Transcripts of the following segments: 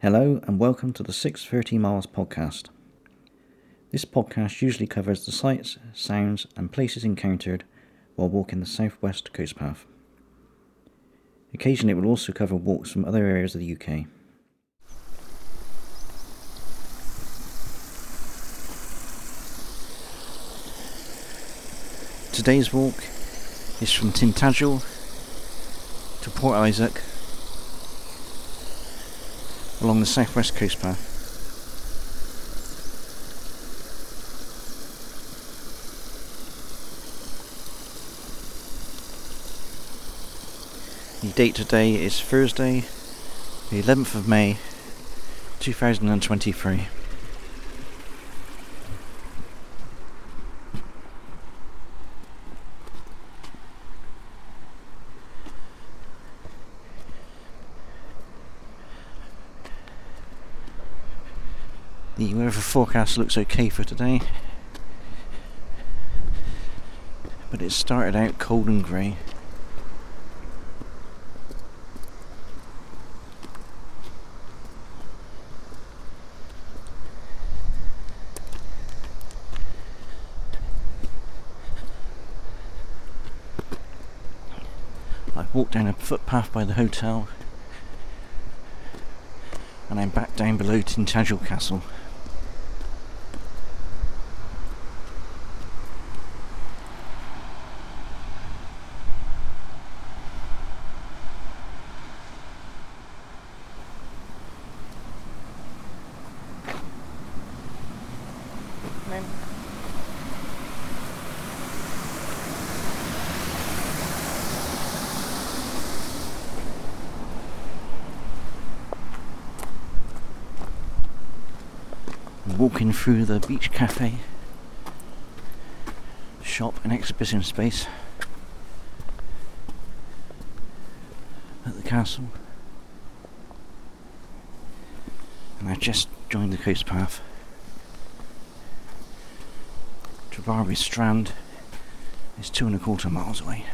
Hello and welcome to the 630 Miles podcast. This podcast usually covers the sights, sounds, and places encountered while walking the southwest coast path. Occasionally, it will also cover walks from other areas of the UK. Today's walk is from Tintagel to Port Isaac along the southwest coast path. The date today is Thursday, the 11th of May 2023. The forecast looks okay for today, but it started out cold and grey. Walked down a footpath by the hotel and I'm back down below Tintagel Castle. walking through the beach cafe shop and exhibition space at the castle. And I've just joined the coast path. Trebarwith Strand is two and a quarter miles away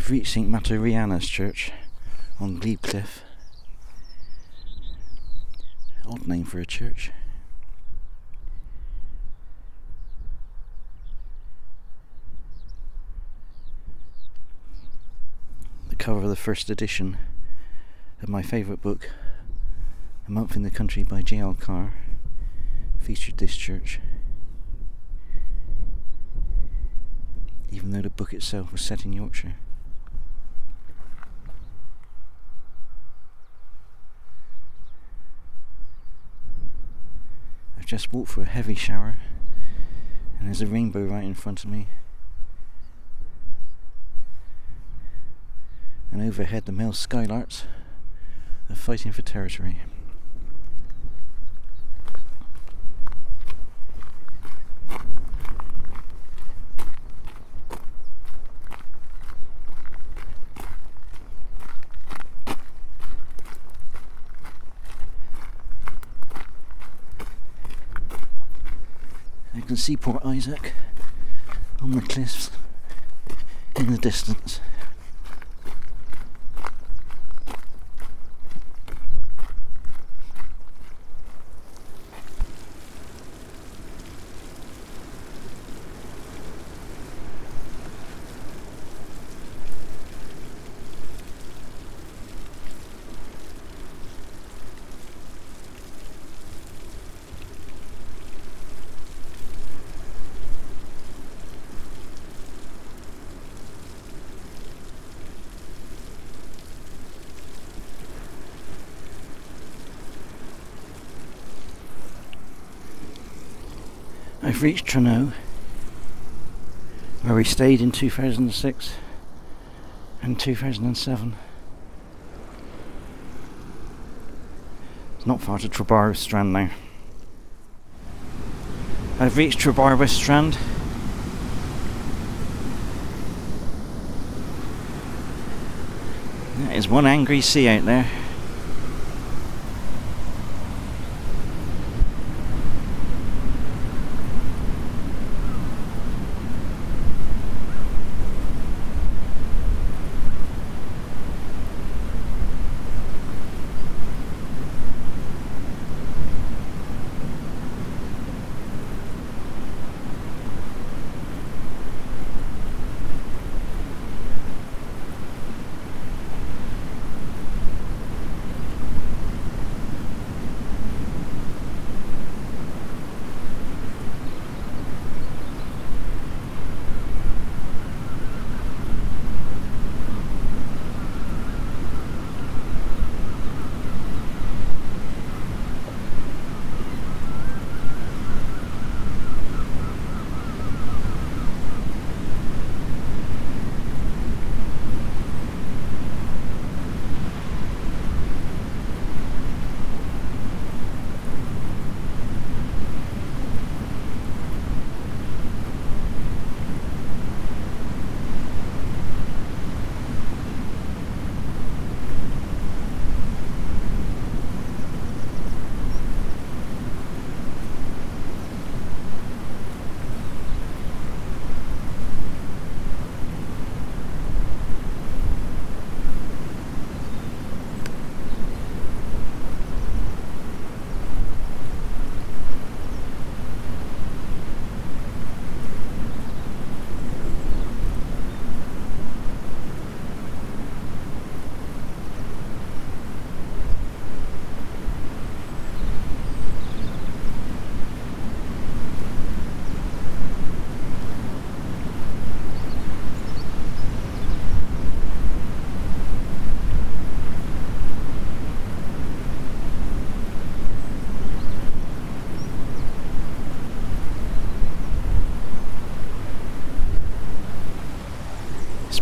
I've reached St Materiana's church on Glebe Cliff. Odd name for a church. The cover of the first edition of my favourite book, A Month in the Country by J.L. Carr, featured this church. Even though the book itself was set in Yorkshire. Just walked through a heavy shower and there's a rainbow right in front of me. And overhead the male skylarks are fighting for territory. Can see Port Isaac on the cliffs in the distance. I've reached Trenow, where we stayed in 2006 and 2007. It's not far to Trebarwith Strand now. I've reached Trebarwith Strand. There is one angry sea out there.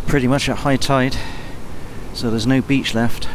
Pretty much at high tide, so there's no beach left.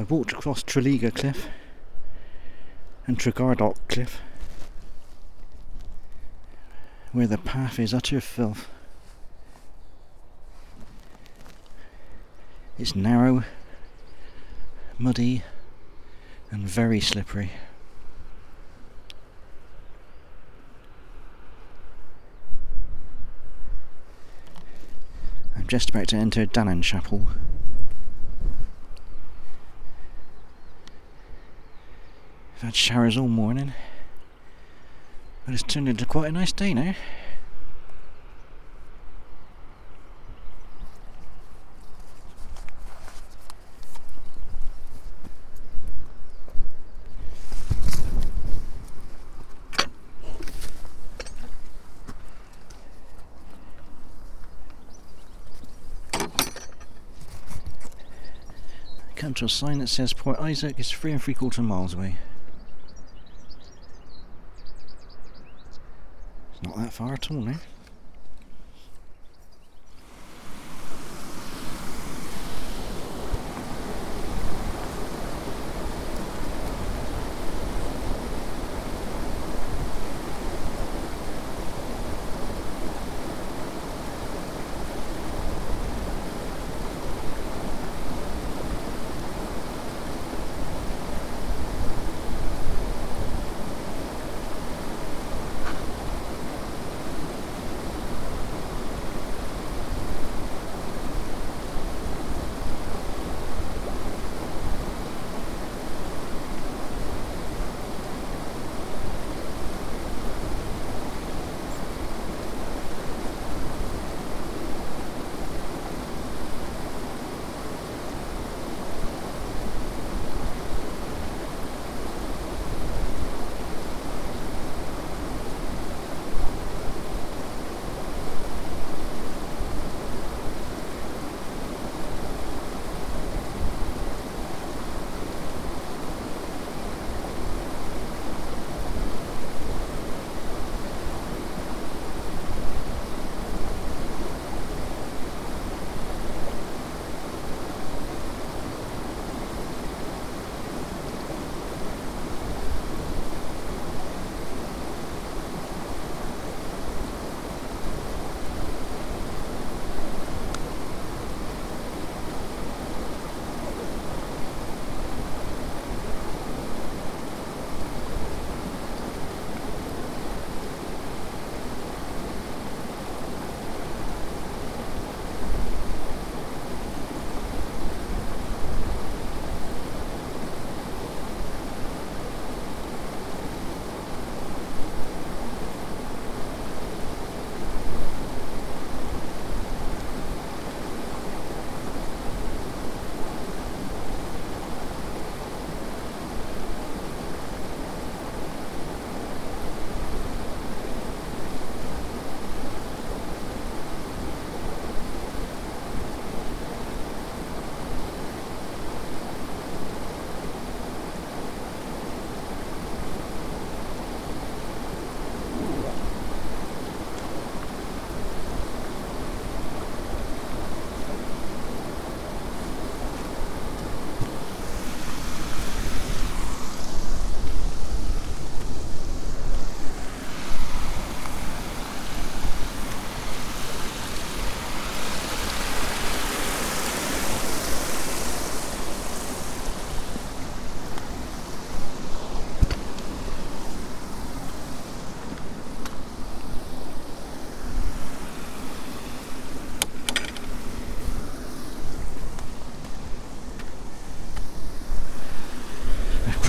I've walked across Treligga Cliff and Tregardock Cliff, where the path is utter filth. It's narrow, muddy, and very slippery. I'm just about to enter Dannon Chapel. I've had showers all morning, but it's turned into quite a nice day now. Come to a sign that says Port Isaac is three and three quarter miles away. Not that far at all now.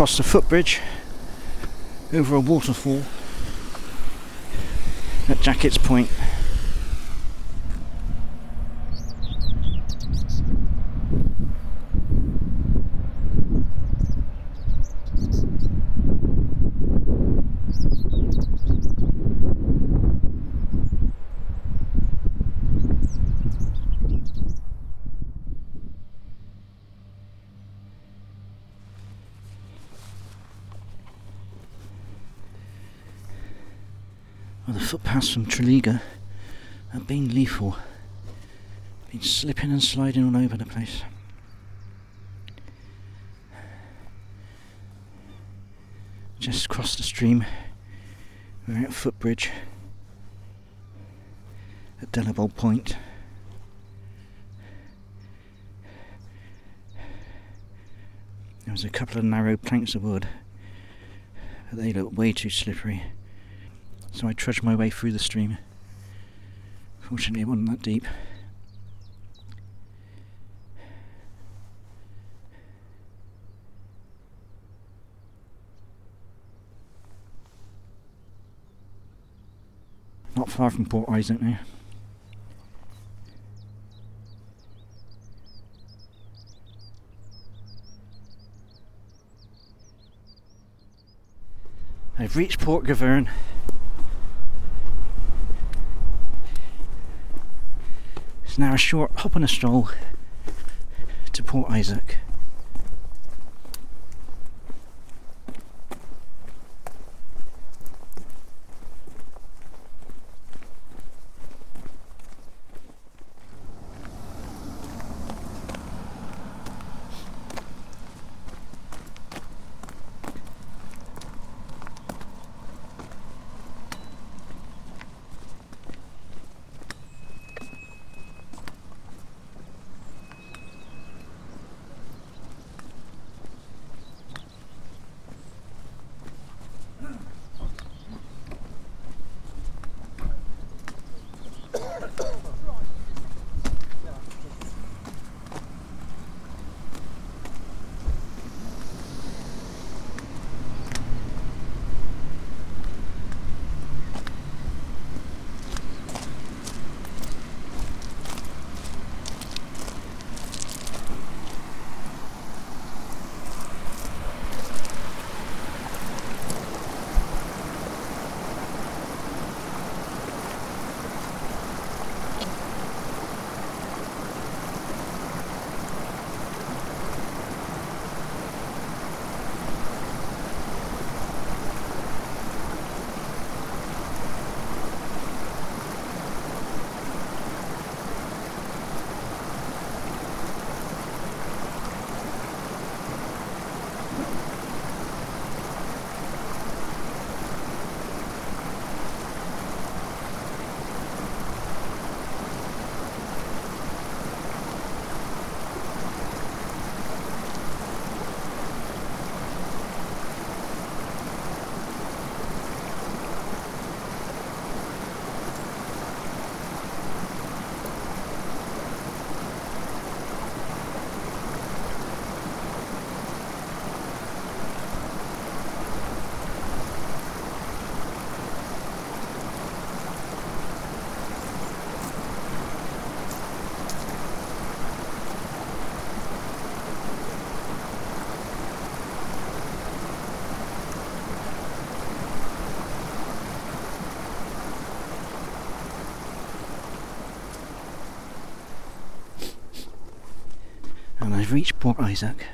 Across the footbridge over a waterfall at Jackets Point. Well, the footpaths from Treligga have been lethal. Been slipping and sliding all over the place. Just crossed the stream. We're at footbridge at Delabole Point. There was a couple of narrow planks of wood, but they looked way too slippery. So I trudged my way through the stream. Fortunately, it wasn't that deep. Not far from Port Isaac now. I've reached Port Gaverne. Now a short hop and a stroll to Port Isaac. I've reached Port Isaac.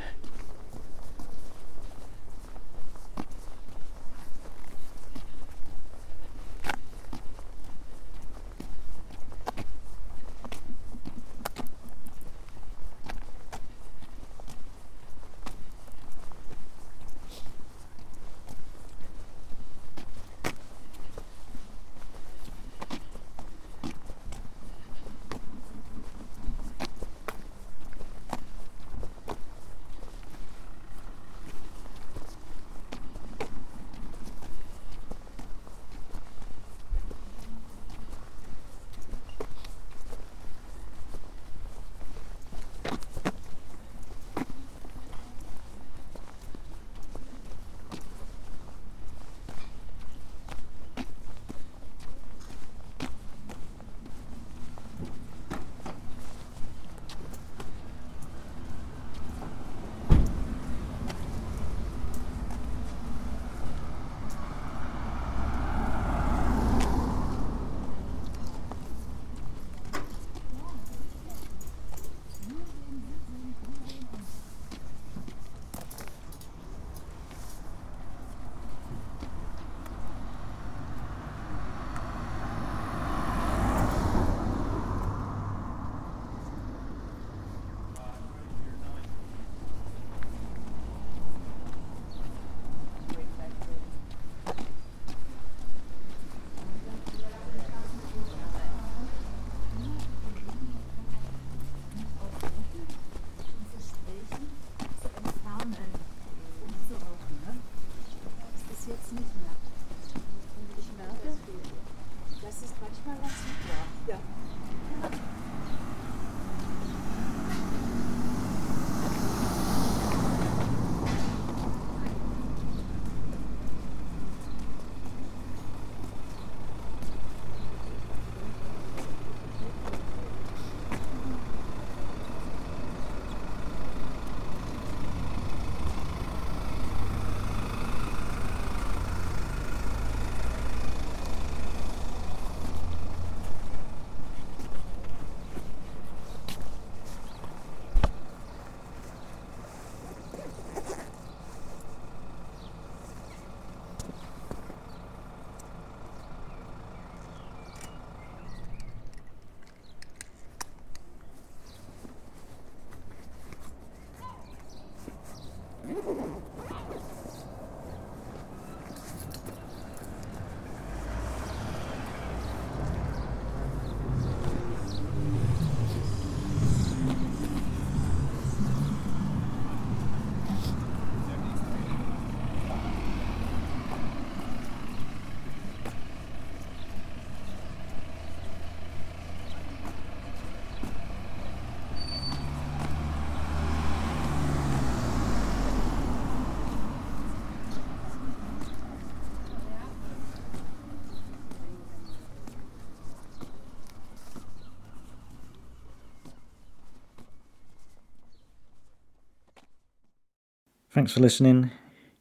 Thanks for listening.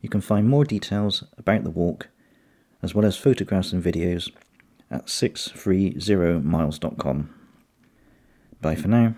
You can find more details about the walk, as well as photographs and videos, at 630miles.com. Bye for now.